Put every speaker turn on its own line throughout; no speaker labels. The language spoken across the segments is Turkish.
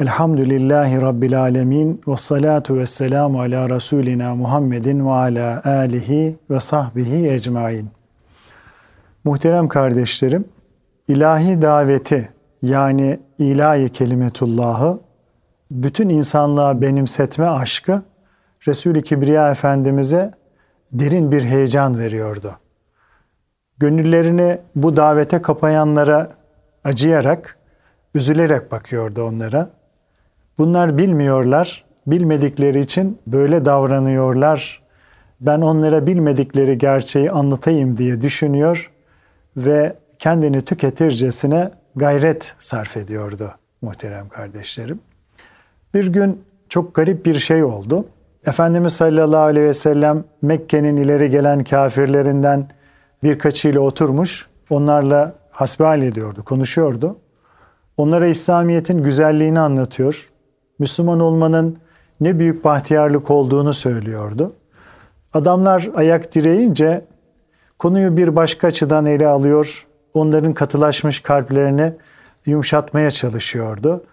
Elhamdülillahi Rabbil alemin. Ve salatu ve selamu ala Resulina Muhammedin ve ala alihi ve sahbihi ecmain. Muhterem kardeşlerim, ilahi daveti yani ilahi kelimetullahı bütün insanlığa benimsetme aşkı Resul-i Kibriya Efendimiz'e derin bir heyecan veriyordu. Gönüllerini bu davete kapayanlara acıyarak, üzülerek bakıyordu onlara. Bunlar bilmiyorlar, bilmedikleri için böyle davranıyorlar. Ben onlara bilmedikleri gerçeği anlatayım diye düşünüyor ve kendini tüketircesine gayret sarf ediyordu muhterem kardeşlerim. Bir gün çok garip bir şey oldu. Efendimiz sallallahu aleyhi ve sellem Mekke'nin ileri gelen kafirlerinden birkaçıyla oturmuş, onlarla hasbihal ediyordu, konuşuyordu. Onlara İslamiyet'in güzelliğini anlatıyor. Müslüman olmanın ne büyük bahtiyarlık olduğunu söylüyordu. Adamlar ayak direyince konuyu bir başka açıdan ele alıyor, onların katılaşmış kalplerini yumuşatmaya çalışıyordu.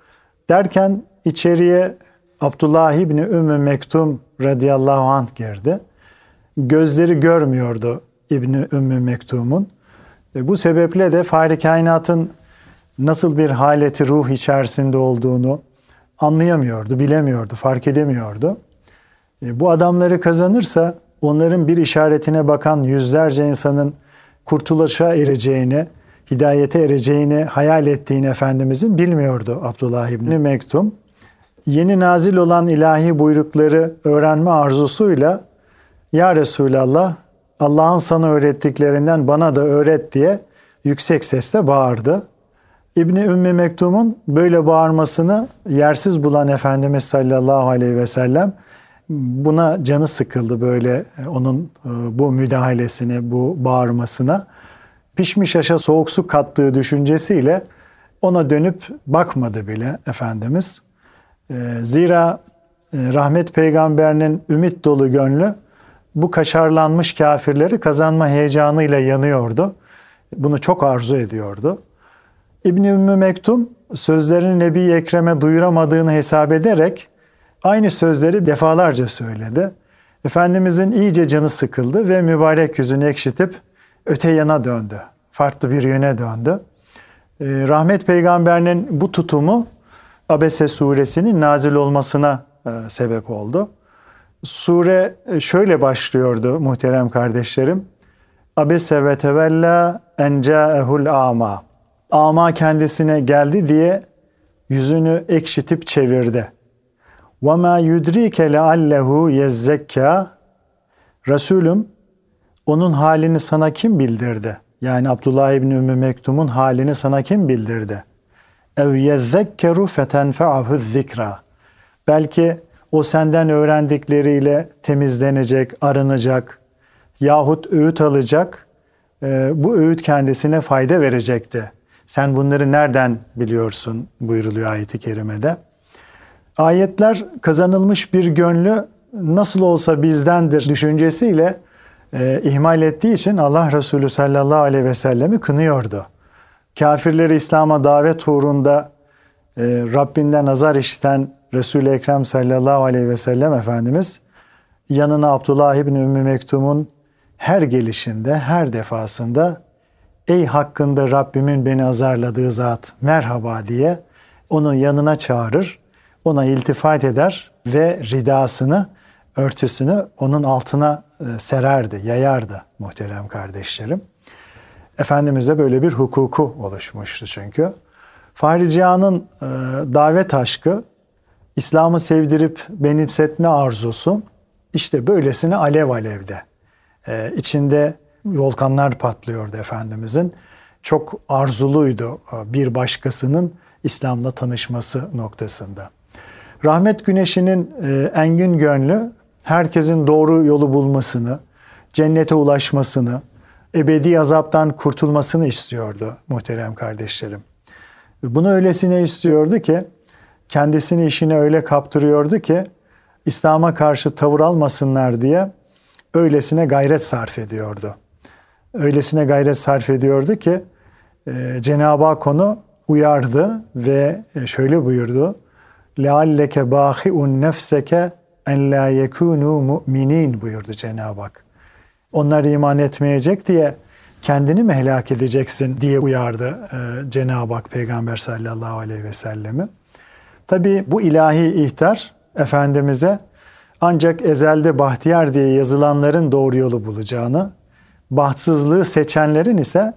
Derken içeriye Abdullah İbni Ümmü Mektum radıyallahu anh girdi. Gözleri görmüyordu İbni Ümmü Mektum'un. E, bu sebeple de Fahri Kainat'ın nasıl bir haleti ruh içerisinde olduğunu anlayamıyordu, bilemiyordu, fark edemiyordu. E, bu adamları kazanırsa onların bir işaretine bakan yüzlerce insanın kurtuluşa ereceğini, hidayete ereceğini hayal ettiğini Efendimizin bilmiyordu Abdullah İbni Mektum. Yeni nazil olan ilahi buyrukları öğrenme arzusuyla Ya Resulallah Allah'ın sana öğrettiklerinden bana da öğret diye yüksek sesle bağırdı. İbni Ümmü Mektum'un böyle bağırmasını yersiz bulan Efendimiz sallallahu aleyhi ve sellem buna canı sıkıldı böyle onun e, bu müdahalesine, bu bağırmasına. Pişmiş aşa soğuk su kattığı düşüncesiyle ona dönüp bakmadı bile Efendimiz. E, zira e, rahmet peygamberinin ümit dolu gönlü bu kaşarlanmış kafirleri kazanma heyecanıyla yanıyordu. Bunu çok arzu ediyordu. İbni Ümmü Mektum sözlerini Nebi Ekrem'e duyuramadığını hesap ederek aynı sözleri defalarca söyledi. Efendimizin iyice canı sıkıldı ve mübarek yüzünü ekşitip öte yana döndü. Farklı bir yöne döndü. Ee, rahmet peygamberinin bu tutumu Abese suresinin nazil olmasına e, sebep oldu. Sure e, şöyle başlıyordu muhterem kardeşlerim. Abese ve tevella en ca'ehul ama. Ama kendisine geldi diye yüzünü ekşitip çevirdi. Ma yudrike leallehu yezzekka. Resulüm onun halini sana kim bildirdi? Yani Abdullah İbni Ümmü Mektum'un halini sana kim bildirdi? Ev yezzekkeru fetenfe'ahu zikra. Belki o senden öğrendikleriyle temizlenecek, arınacak yahut öğüt alacak. E, bu öğüt kendisine fayda verecekti. Sen bunları nereden biliyorsun buyuruluyor ayeti kerimede. Ayetler kazanılmış bir gönlü nasıl olsa bizdendir düşüncesiyle e, ihmal ettiği için Allah Resulü sallallahu aleyhi ve sellemi kınıyordu. Kafirleri İslam'a davet uğrunda e, Rabbinden azar işiten Resul-i Ekrem sallallahu aleyhi ve sellem Efendimiz yanına Abdullah İbni Ümmü Mektum'un her gelişinde, her defasında ey hakkında Rabbimin beni azarladığı zat merhaba diye onun yanına çağırır. ona iltifat eder ve ridasını, örtüsünü onun altına e, sererdi, yayardı muhterem kardeşlerim. Efendimiz'e böyle bir hukuku oluşmuştu çünkü. Fahri Cihan'ın e, davet aşkı, İslam'ı sevdirip benimsetme arzusu işte böylesine alev alevde. E, içinde volkanlar patlıyordu Efendimiz'in. Çok arzuluydu e, bir başkasının İslam'la tanışması noktasında. Rahmet güneşinin e, engin gönlü herkesin doğru yolu bulmasını, cennete ulaşmasını, ebedi azaptan kurtulmasını istiyordu muhterem kardeşlerim. Bunu öylesine istiyordu ki kendisini işine öyle kaptırıyordu ki İslam'a karşı tavır almasınlar diye öylesine gayret sarf ediyordu Öylesine gayret sarf ediyordu ki e, Cenab-ı Hak onu uyardı ve e, şöyle buyurdu. لَعَلَّكَ بَاخِعُنْ نَفْسَكَ en la yekunu mu'minin buyurdu Cenab-ı Hak. Onlar iman etmeyecek diye kendini mi helak edeceksin diye uyardı e, Cenab-ı Hak Peygamber sallallahu aleyhi ve sellemi. Tabi bu ilahi ihtar Efendimiz'e ancak ezelde bahtiyar diye yazılanların doğru yolu bulacağını, bahtsızlığı seçenlerin ise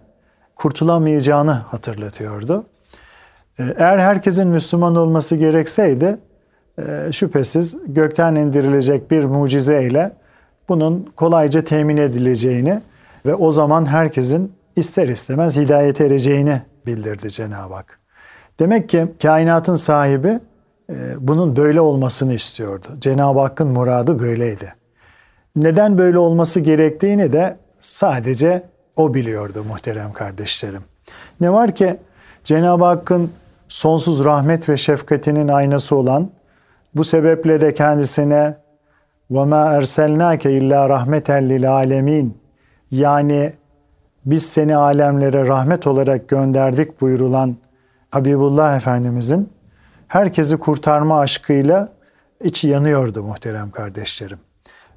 kurtulamayacağını hatırlatıyordu. E, eğer herkesin Müslüman olması gerekseydi e, şüphesiz gökten indirilecek bir mucize ile bunun kolayca temin edileceğini ve o zaman herkesin ister istemez hidayete ereceğini bildirdi Cenab-ı Hak. Demek ki kainatın sahibi e, bunun böyle olmasını istiyordu. Cenab-ı Hakk'ın muradı böyleydi. Neden böyle olması gerektiğini de sadece o biliyordu muhterem kardeşlerim. Ne var ki Cenab-ı Hakk'ın sonsuz rahmet ve şefkatinin aynası olan bu sebeple de kendisine وَمَا اَرْسَلْنَاكَ illa rahmeten lil alemin yani biz seni alemlere rahmet olarak gönderdik buyurulan Habibullah Efendimizin herkesi kurtarma aşkıyla içi yanıyordu muhterem kardeşlerim.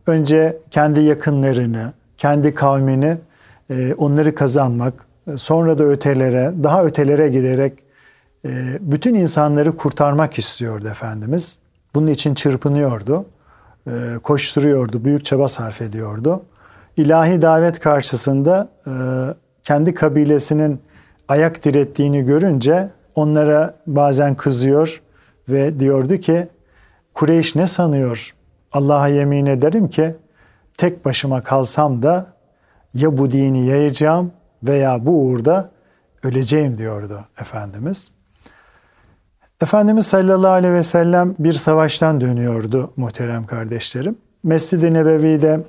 Önce kendi yakınlarını, kendi kavmini, e, onları kazanmak, sonra da ötelere, daha ötelere giderek e, bütün insanları kurtarmak istiyordu Efendimiz. Bunun için çırpınıyordu, e, koşturuyordu, büyük çaba sarf ediyordu. İlahi davet karşısında e, kendi kabilesinin ayak direttiğini görünce onlara bazen kızıyor ve diyordu ki Kureyş ne sanıyor? Allah'a yemin ederim ki tek başıma kalsam da ya bu dini yayacağım veya bu uğurda öleceğim diyordu Efendimiz. Efendimiz sallallahu aleyhi ve sellem bir savaştan dönüyordu muhterem kardeşlerim. Mescid-i Nebevi'de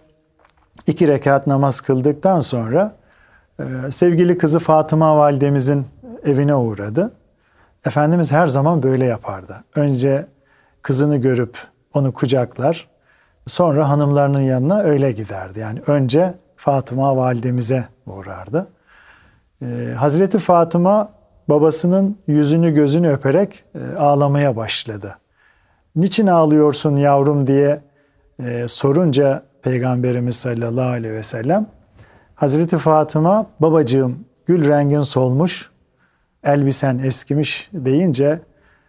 iki rekat namaz kıldıktan sonra e, sevgili kızı Fatıma validemizin evine uğradı. Efendimiz her zaman böyle yapardı. Önce kızını görüp onu kucaklar, sonra hanımlarının yanına öyle giderdi. Yani önce Fatıma validemize uğrardı. Ee, Hazreti Fatıma babasının yüzünü gözünü öperek e, ağlamaya başladı. Niçin ağlıyorsun yavrum diye e, sorunca Peygamberimiz sallallahu aleyhi ve sellem Hazreti Fatıma babacığım gül rengin solmuş, elbisen eskimiş deyince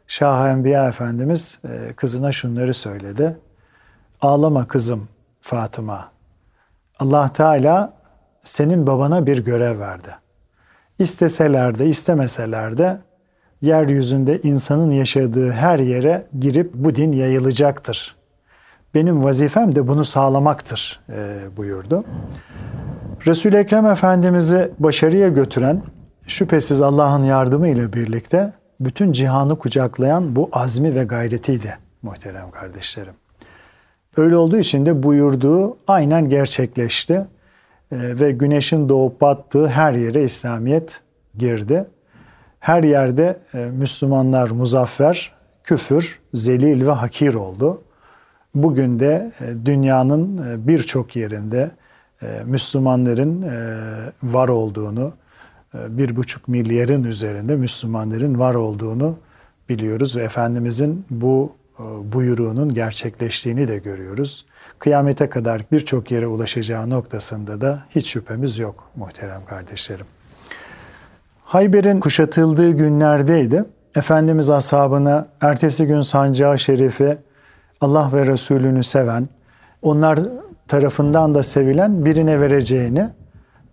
Şah Enbiya Efendimiz e, kızına şunları söyledi. Ağlama kızım Fatıma. Allah Teala senin babana bir görev verdi. İsteseler de istemeseler de yeryüzünde insanın yaşadığı her yere girip bu din yayılacaktır. Benim vazifem de bunu sağlamaktır e, buyurdu. Resul-i Ekrem Efendimiz'i başarıya götüren şüphesiz Allah'ın yardımı ile birlikte bütün cihanı kucaklayan bu azmi ve gayretiydi muhterem kardeşlerim. Öyle olduğu için de buyurduğu aynen gerçekleşti e, ve güneşin doğup battığı her yere İslamiyet girdi. Her yerde e, Müslümanlar muzaffer, küfür, zelil ve hakir oldu. Bugün de e, dünyanın birçok yerinde Müslümanların var olduğunu, bir buçuk milyarın üzerinde Müslümanların var olduğunu biliyoruz ve Efendimizin bu e, buyruğunun gerçekleştiğini de görüyoruz. Kıyamete kadar birçok yere ulaşacağı noktasında da hiç şüphemiz yok muhterem kardeşlerim. Hayber'in kuşatıldığı günlerdeydi. Efendimiz ashabına ertesi gün sancağı şerifi Allah ve Resulünü seven, onlar tarafından da sevilen birine vereceğini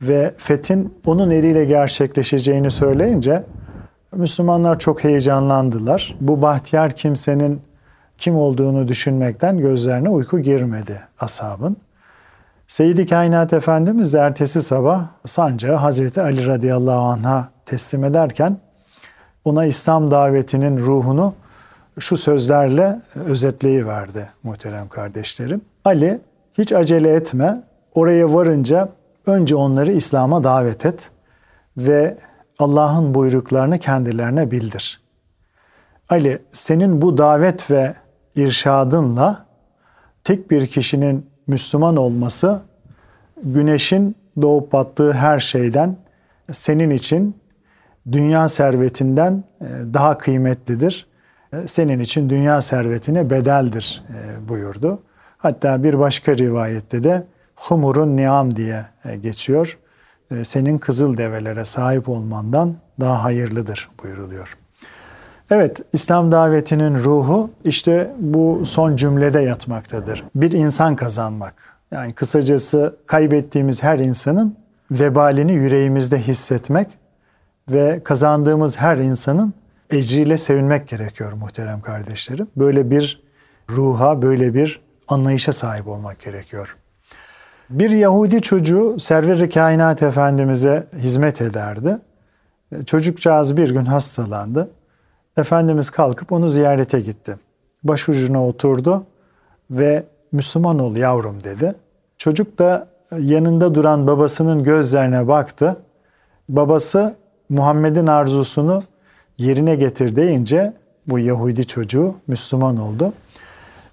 ve fethin onun eliyle gerçekleşeceğini söyleyince Müslümanlar çok heyecanlandılar. Bu bahtiyar kimsenin kim olduğunu düşünmekten gözlerine uyku girmedi ashabın. Seyyid-i Kainat Efendimiz ertesi sabah sancağı Hazreti Ali radıyallahu anh'a teslim ederken ona İslam davetinin ruhunu şu sözlerle özetleyiverdi muhterem kardeşlerim. Ali hiç acele etme, oraya varınca önce onları İslam'a davet et ve Allah'ın buyruklarını kendilerine bildir. Ali senin bu davet ve irşadınla tek bir kişinin Müslüman olması güneşin doğup battığı her şeyden senin için dünya servetinden e, daha kıymetlidir. E, senin için dünya servetine bedeldir e, buyurdu. Hatta bir başka rivayette de humurun niam diye geçiyor. Senin kızıl develere sahip olmandan daha hayırlıdır buyuruluyor. Evet, İslam davetinin ruhu işte bu son cümlede yatmaktadır. Bir insan kazanmak. Yani kısacası kaybettiğimiz her insanın vebalini yüreğimizde hissetmek ve kazandığımız her insanın ecriyle sevinmek gerekiyor muhterem kardeşlerim. Böyle bir ruha, böyle bir anlayışa sahip olmak gerekiyor. Bir Yahudi çocuğu Server-i Kainat Efendimiz'e hizmet ederdi. Çocukcağız bir gün hastalandı. Efendimiz kalkıp onu ziyarete gitti. Başucuna oturdu ve Müslüman ol yavrum dedi. Çocuk da yanında duran babasının gözlerine baktı. Babası Muhammed'in arzusunu yerine getir deyince bu Yahudi çocuğu Müslüman oldu.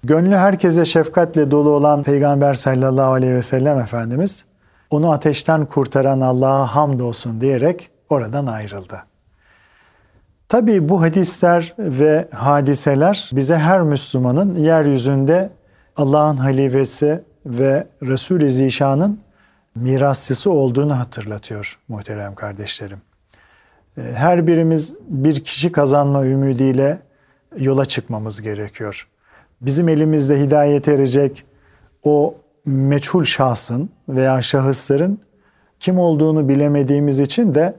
Gönlü herkese şefkatle dolu olan Peygamber sallallahu aleyhi ve sellem Efendimiz onu ateşten kurtaran Allah'a hamdolsun diyerek oradan ayrıldı. Tabii bu hadisler ve hadiseler bize her Müslümanın yeryüzünde Allah'ın halifesi ve Resul-i Zişan'ın mirasçısı olduğunu hatırlatıyor muhterem kardeşlerim. Ee, her birimiz bir kişi kazanma ümidiyle yola çıkmamız gerekiyor. Bizim elimizde hidayet erecek o meçhul şahsın veya şahısların kim olduğunu bilemediğimiz için de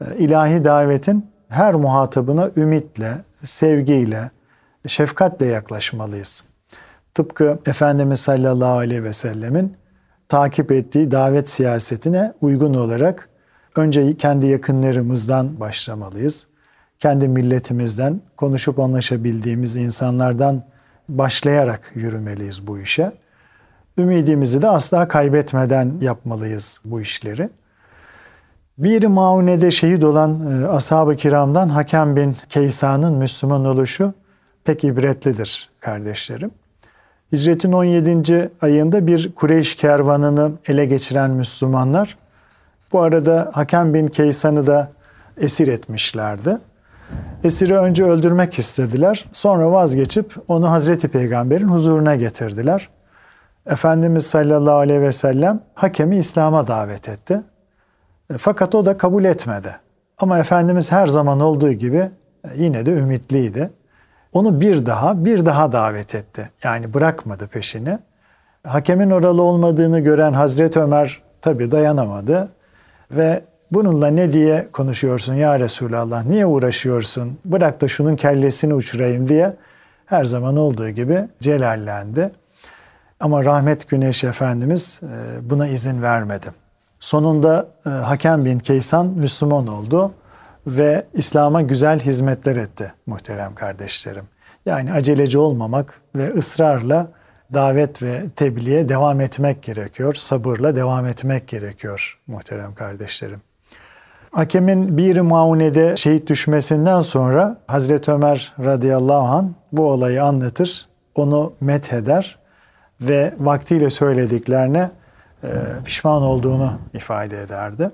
e, ilahi davetin her muhatabına ümitle, sevgiyle, şefkatle yaklaşmalıyız. Tıpkı Efendimiz sallallahu aleyhi ve sellemin takip ettiği davet siyasetine uygun olarak önce kendi yakınlarımızdan başlamalıyız. Kendi milletimizden, konuşup anlaşabildiğimiz insanlardan başlayarak yürümeliyiz bu işe. Ümidimizi de asla kaybetmeden yapmalıyız bu işleri. Bir Maune'de şehit olan e, ashab-ı kiramdan Hakem bin Keysa'nın Müslüman oluşu pek ibretlidir kardeşlerim. Hicretin 17. ayında bir Kureyş kervanını ele geçiren Müslümanlar bu arada Hakem bin Keysan'ı da esir etmişlerdi. Esiri önce öldürmek istediler. Sonra vazgeçip onu Hazreti Peygamber'in huzuruna getirdiler. Efendimiz sallallahu aleyhi ve sellem hakemi İslam'a davet etti. E, fakat o da kabul etmedi. Ama Efendimiz her zaman olduğu gibi e, yine de ümitliydi. Onu bir daha, bir daha davet etti. Yani bırakmadı peşini. Hakemin oralı olmadığını gören Hazreti Ömer tabi dayanamadı. Ve bununla ne diye konuşuyorsun ya Resulallah, niye uğraşıyorsun, bırak da şunun kellesini uçurayım diye her zaman olduğu gibi celallendi. Ama rahmet güneş Efendimiz e, buna izin vermedi. Sonunda e, Hakem bin Keysan Müslüman oldu ve İslam'a güzel hizmetler etti muhterem kardeşlerim. Yani aceleci olmamak ve ısrarla davet ve tebliğe devam etmek gerekiyor. Sabırla devam etmek gerekiyor muhterem kardeşlerim. Hakem'in bir maunede şehit düşmesinden sonra Hazreti Ömer radıyallahu an bu olayı anlatır, onu metheder ve vaktiyle söylediklerine pişman olduğunu ifade ederdi.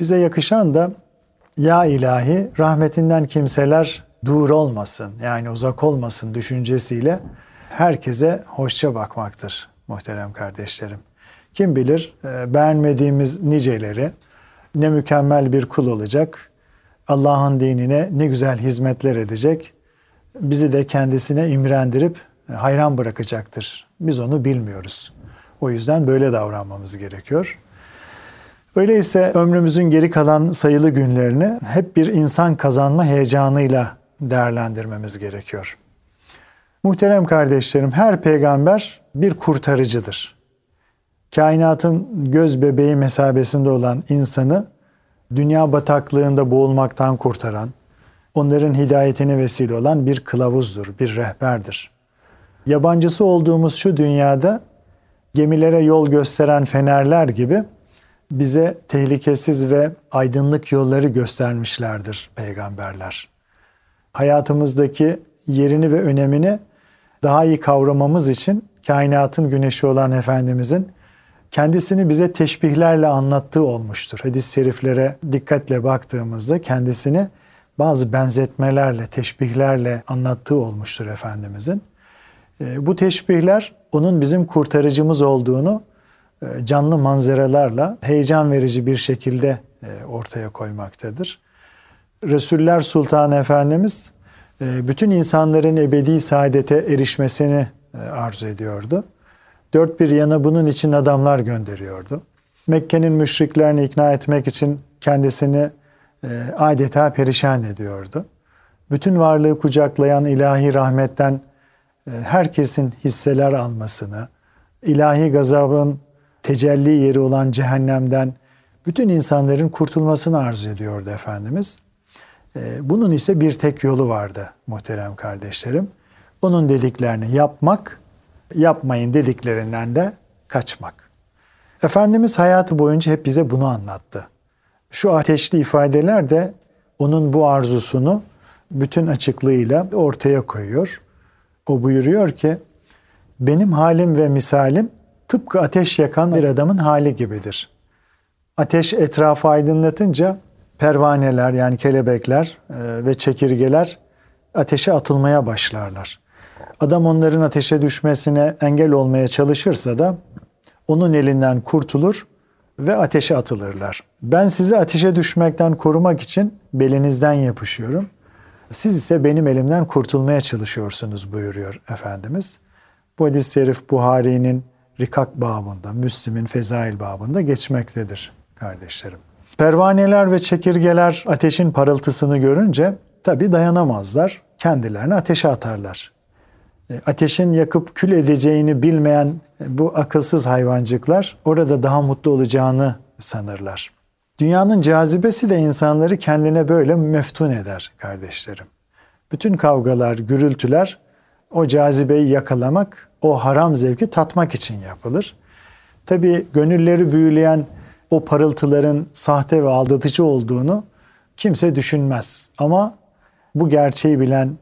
Bize yakışan da ya ilahi rahmetinden kimseler dur olmasın yani uzak olmasın düşüncesiyle herkese hoşça bakmaktır muhterem kardeşlerim. Kim bilir e, beğenmediğimiz niceleri ne mükemmel bir kul olacak Allah'ın dinine ne güzel hizmetler edecek. Bizi de kendisine imrendirip hayran bırakacaktır. Biz onu bilmiyoruz. O yüzden böyle davranmamız gerekiyor. Öyleyse ömrümüzün geri kalan sayılı günlerini hep bir insan kazanma heyecanıyla değerlendirmemiz gerekiyor. Muhterem kardeşlerim, her peygamber bir kurtarıcıdır. Kainatın göz bebeği mesabesinde olan insanı dünya bataklığında boğulmaktan kurtaran, onların hidayetine vesile olan bir kılavuzdur, bir rehberdir. Yabancısı olduğumuz şu dünyada gemilere yol gösteren fenerler gibi bize tehlikesiz ve aydınlık yolları göstermişlerdir peygamberler. Hayatımızdaki yerini ve önemini daha iyi kavramamız için kainatın güneşi olan Efendimizin kendisini bize teşbihlerle anlattığı olmuştur. Hadis-i şeriflere dikkatle baktığımızda kendisini bazı benzetmelerle, teşbihlerle anlattığı olmuştur Efendimizin. Ee, bu teşbihler onun bizim kurtarıcımız olduğunu e, canlı manzaralarla heyecan verici bir şekilde e, ortaya koymaktadır. Resuller Sultan Efendimiz e, bütün insanların ebedi saadete erişmesini arzu ediyordu. Dört bir yana bunun için adamlar gönderiyordu. Mekke'nin müşriklerini ikna etmek için kendisini adeta perişan ediyordu. Bütün varlığı kucaklayan ilahi rahmetten herkesin hisseler almasını, ilahi gazabın tecelli yeri olan cehennemden bütün insanların kurtulmasını arzu ediyordu Efendimiz. Ee, bunun ise bir tek yolu vardı muhterem kardeşlerim. Onun dediklerini yapmak, yapmayın dediklerinden de kaçmak. Efendimiz hayatı boyunca hep bize bunu anlattı. Şu ateşli ifadeler de onun bu arzusunu bütün açıklığıyla ortaya koyuyor. O buyuruyor ki, benim halim ve misalim tıpkı ateş yakan bir adamın hali gibidir. Ateş etrafı aydınlatınca pervaneler yani kelebekler e, ve çekirgeler ateşe atılmaya başlarlar. Adam onların ateşe düşmesine engel olmaya çalışırsa da onun elinden kurtulur ve ateşe atılırlar. Ben sizi ateşe düşmekten korumak için belinizden yapışıyorum. Siz ise benim elimden kurtulmaya çalışıyorsunuz buyuruyor Efendimiz. Bu hadis-i şerif Buhari'nin Rikak babında, Müslim'in Fezail babında geçmektedir kardeşlerim. Pervaneler ve çekirgeler ateşin parıltısını görünce tabi dayanamazlar. Kendilerini ateşe atarlar. E, ateşin yakıp kül edeceğini bilmeyen bu akılsız hayvancıklar orada daha mutlu olacağını sanırlar. Dünyanın cazibesi de insanları kendine böyle meftun eder kardeşlerim. Bütün kavgalar, gürültüler o cazibeyi yakalamak, o haram zevki tatmak için yapılır. Tabi gönülleri büyüleyen o parıltıların sahte ve aldatıcı olduğunu kimse düşünmez. Ama bu gerçeği bilen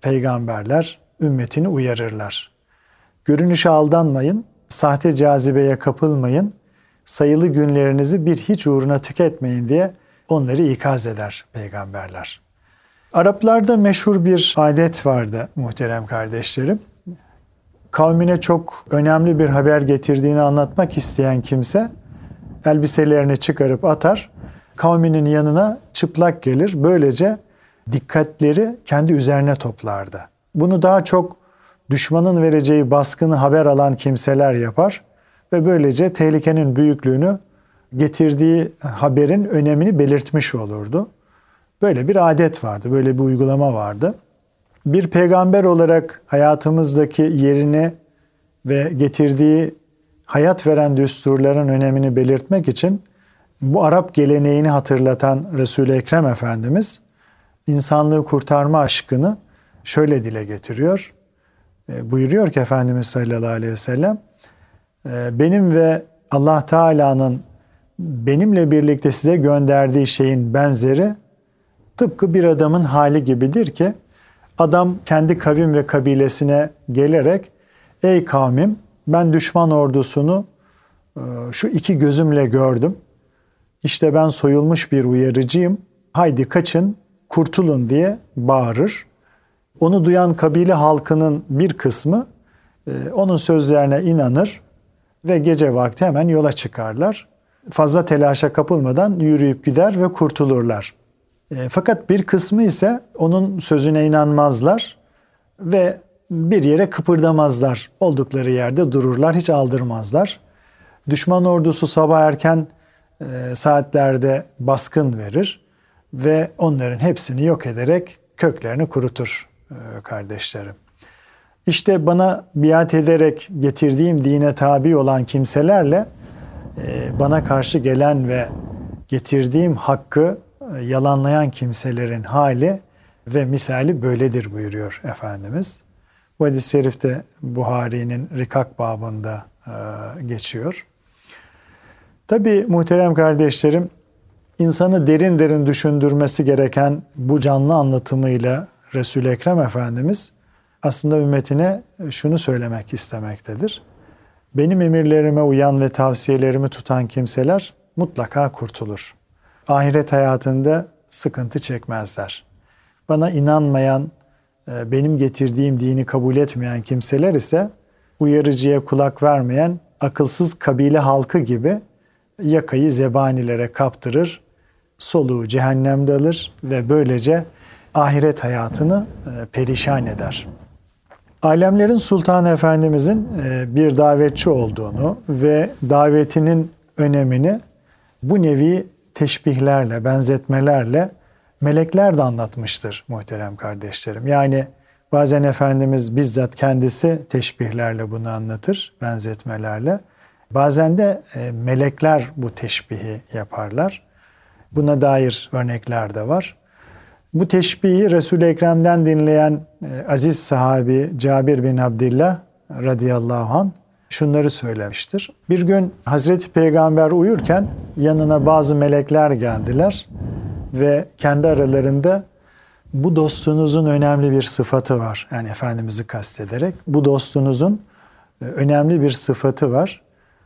peygamberler ümmetini uyarırlar. Görünüşe aldanmayın, sahte cazibeye kapılmayın, sayılı günlerinizi bir hiç uğruna tüketmeyin diye onları ikaz eder peygamberler. Araplarda meşhur bir adet vardı muhterem kardeşlerim. Kavmine çok önemli bir haber getirdiğini anlatmak isteyen kimse elbiselerini çıkarıp atar. Kavminin yanına çıplak gelir. Böylece dikkatleri kendi üzerine toplardı. Bunu daha çok düşmanın vereceği baskını haber alan kimseler yapar ve böylece tehlikenin büyüklüğünü getirdiği haberin önemini belirtmiş olurdu. Böyle bir adet vardı, böyle bir uygulama vardı. Bir peygamber olarak hayatımızdaki yerini ve getirdiği hayat veren düsturların önemini belirtmek için bu Arap geleneğini hatırlatan Resul-i Ekrem Efendimiz insanlığı kurtarma aşkını şöyle dile getiriyor. E, buyuruyor ki Efendimiz sallallahu aleyhi ve sellem benim ve Allah Teala'nın benimle birlikte size gönderdiği şeyin benzeri tıpkı bir adamın hali gibidir ki adam kendi kavim ve kabilesine gelerek ey kavmim ben düşman ordusunu e, şu iki gözümle gördüm. İşte ben soyulmuş bir uyarıcıyım. Haydi kaçın, kurtulun diye bağırır. Onu duyan kabile halkının bir kısmı e, onun sözlerine inanır ve gece vakti hemen yola çıkarlar. Fazla telaşa kapılmadan yürüyüp gider ve kurtulurlar. E, fakat bir kısmı ise onun sözüne inanmazlar ve bir yere kıpırdamazlar. Oldukları yerde dururlar, hiç aldırmazlar. Düşman ordusu sabah erken e, saatlerde baskın verir ve onların hepsini yok ederek köklerini kurutur e, kardeşlerim. İşte bana biat ederek getirdiğim dine tabi olan kimselerle e, bana karşı gelen ve getirdiğim hakkı yalanlayan kimselerin hali ve misali böyledir buyuruyor Efendimiz. Bu hadis-i şerif de Buhari'nin Rikak babında geçiyor. Tabi muhterem kardeşlerim, insanı derin derin düşündürmesi gereken bu canlı anlatımıyla Resul-i Ekrem Efendimiz aslında ümmetine şunu söylemek istemektedir. Benim emirlerime uyan ve tavsiyelerimi tutan kimseler mutlaka kurtulur. Ahiret hayatında sıkıntı çekmezler. Bana inanmayan, e, benim getirdiğim dini kabul etmeyen kimseler ise uyarıcıya kulak vermeyen akılsız kabile halkı gibi yakayı zebanilere kaptırır, soluğu cehennemde alır ve böylece ahiret hayatını e, perişan eder. Alemlerin Sultanı Efendimizin e, bir davetçi olduğunu ve davetinin önemini bu nevi teşbihlerle, benzetmelerle melekler de anlatmıştır muhterem kardeşlerim. Yani bazen Efendimiz bizzat kendisi teşbihlerle bunu anlatır, benzetmelerle. Bazen de e, melekler bu teşbihi yaparlar. Buna dair örnekler de var. Bu teşbihi Resul-i Ekrem'den dinleyen e, aziz sahabi Cabir bin Abdillah radıyallahu an şunları söylemiştir. Bir gün Hazreti Peygamber uyurken yanına bazı melekler geldiler ve kendi aralarında bu dostunuzun önemli bir sıfatı var. Yani Efendimiz'i kastederek bu dostunuzun e, önemli bir sıfatı var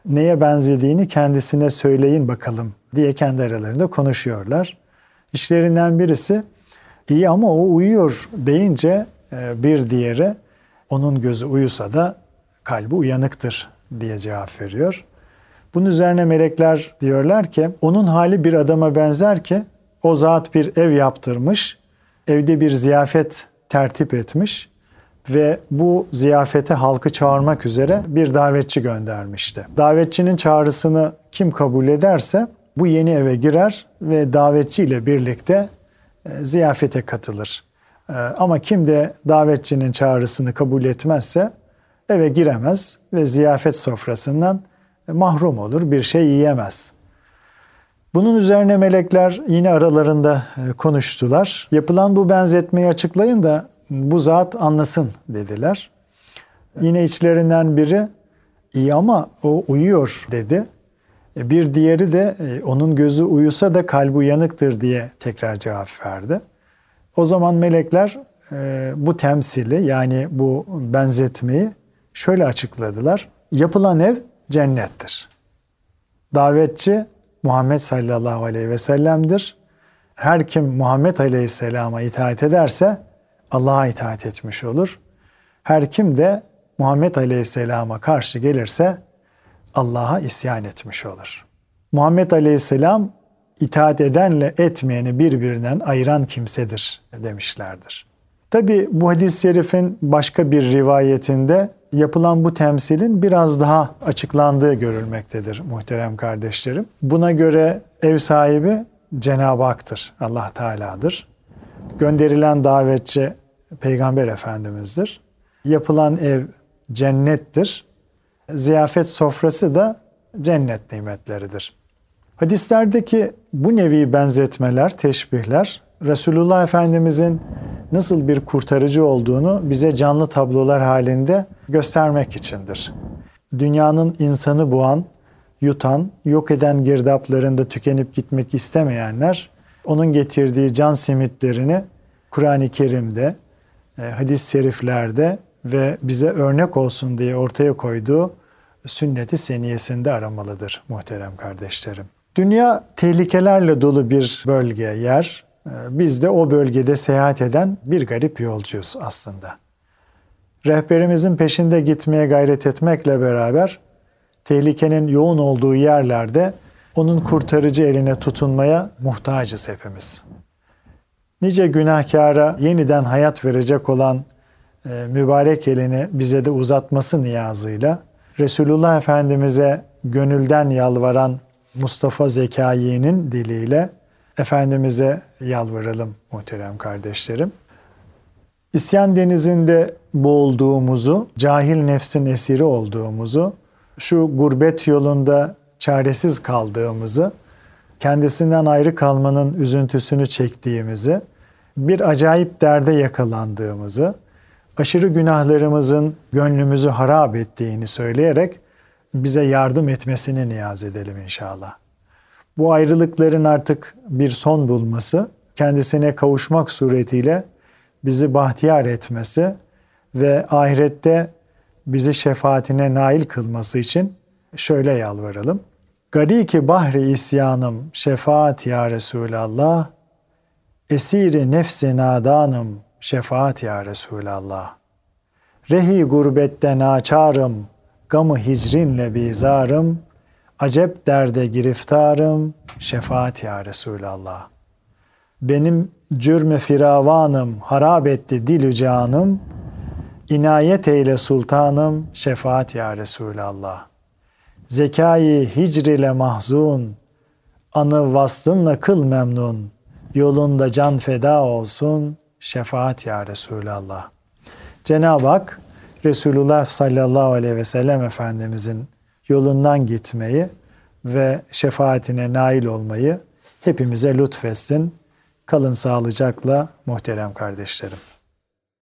neye benzediğini kendisine söyleyin bakalım diye kendi aralarında konuşuyorlar. İşlerinden birisi iyi ama o uyuyor deyince e, bir diğeri onun gözü uyusa da kalbi uyanıktır diye cevap veriyor. Bunun üzerine melekler diyorlar ki onun hali bir adama benzer ki o zat bir ev yaptırmış, evde bir ziyafet tertip etmiş ve bu ziyafete halkı çağırmak üzere bir davetçi göndermişti. Davetçinin çağrısını kim kabul ederse bu yeni eve girer ve davetçi ile birlikte ziyafete katılır. E, ama kim de davetçinin çağrısını kabul etmezse eve giremez ve ziyafet sofrasından mahrum olur, bir şey yiyemez. Bunun üzerine melekler yine aralarında e, konuştular. Yapılan bu benzetmeyi açıklayın da bu zat anlasın dediler. Yine içlerinden biri iyi ama o uyuyor dedi. E, bir diğeri de e, onun gözü uyusa da kalbi uyanıktır diye tekrar cevap verdi. O zaman melekler e, bu temsili yani bu benzetmeyi şöyle açıkladılar. Yapılan ev cennettir. Davetçi Muhammed sallallahu aleyhi ve sellem'dir. Her kim Muhammed aleyhisselama itaat ederse Allah'a itaat etmiş olur. Her kim de Muhammed Aleyhisselam'a karşı gelirse Allah'a isyan etmiş olur. Muhammed Aleyhisselam itaat edenle etmeyeni birbirinden ayıran kimsedir demişlerdir. Tabi bu hadis-i şerifin başka bir rivayetinde yapılan bu temsilin biraz daha açıklandığı görülmektedir muhterem kardeşlerim. Buna göre ev sahibi Cenab-ı Hak'tır, Allah Teala'dır gönderilen davetçi Peygamber Efendimiz'dir. Yapılan ev cennettir. Ziyafet sofrası da cennet nimetleridir. Hadislerdeki bu nevi benzetmeler, teşbihler Resulullah Efendimizin nasıl bir kurtarıcı olduğunu bize canlı tablolar halinde göstermek içindir. Dünyanın insanı boğan, yutan, yok eden girdaplarında tükenip gitmek istemeyenler onun getirdiği can simitlerini Kur'an-ı Kerim'de, e, hadis-i şeriflerde ve bize örnek olsun diye ortaya koyduğu sünneti seniyesinde aramalıdır muhterem kardeşlerim. Dünya tehlikelerle dolu bir bölge, yer. E, biz de o bölgede seyahat eden bir garip yolcuyuz aslında. Rehberimizin peşinde gitmeye gayret etmekle beraber tehlikenin yoğun olduğu yerlerde onun kurtarıcı eline tutunmaya muhtacız hepimiz. Nice günahkara yeniden hayat verecek olan mübarek elini bize de uzatması niyazıyla Resulullah Efendimiz'e gönülden yalvaran Mustafa Zekai'nin diliyle Efendimiz'e yalvaralım muhterem kardeşlerim. İsyan denizinde boğulduğumuzu, cahil nefsin esiri olduğumuzu, şu gurbet yolunda çaresiz kaldığımızı, kendisinden ayrı kalmanın üzüntüsünü çektiğimizi, bir acayip derde yakalandığımızı, aşırı günahlarımızın gönlümüzü harap ettiğini söyleyerek bize yardım etmesini niyaz edelim inşallah. Bu ayrılıkların artık bir son bulması, kendisine kavuşmak suretiyle bizi bahtiyar etmesi ve ahirette bizi şefaatine nail kılması için şöyle yalvaralım. Gariki bahri isyanım şefaat ya Resulallah. Esiri nefsi nadanım şefaat ya Resulallah. Rehi gurbette naçarım, gamı hicrinle bizarım, acep derde giriftarım, şefaat ya Resulallah. Benim cürmü firavanım, harap etti dilü canım, inayet eyle sultanım, şefaat ya Resulallah. Zekayı hicrile mahzun, anı vaslınla kıl memnun, yolunda can feda olsun, şefaat ya Resulallah. Cenab-ı Hak Resulullah sallallahu aleyhi ve sellem Efendimizin yolundan gitmeyi ve şefaatine nail olmayı hepimize lütfetsin. Kalın sağlıcakla muhterem kardeşlerim.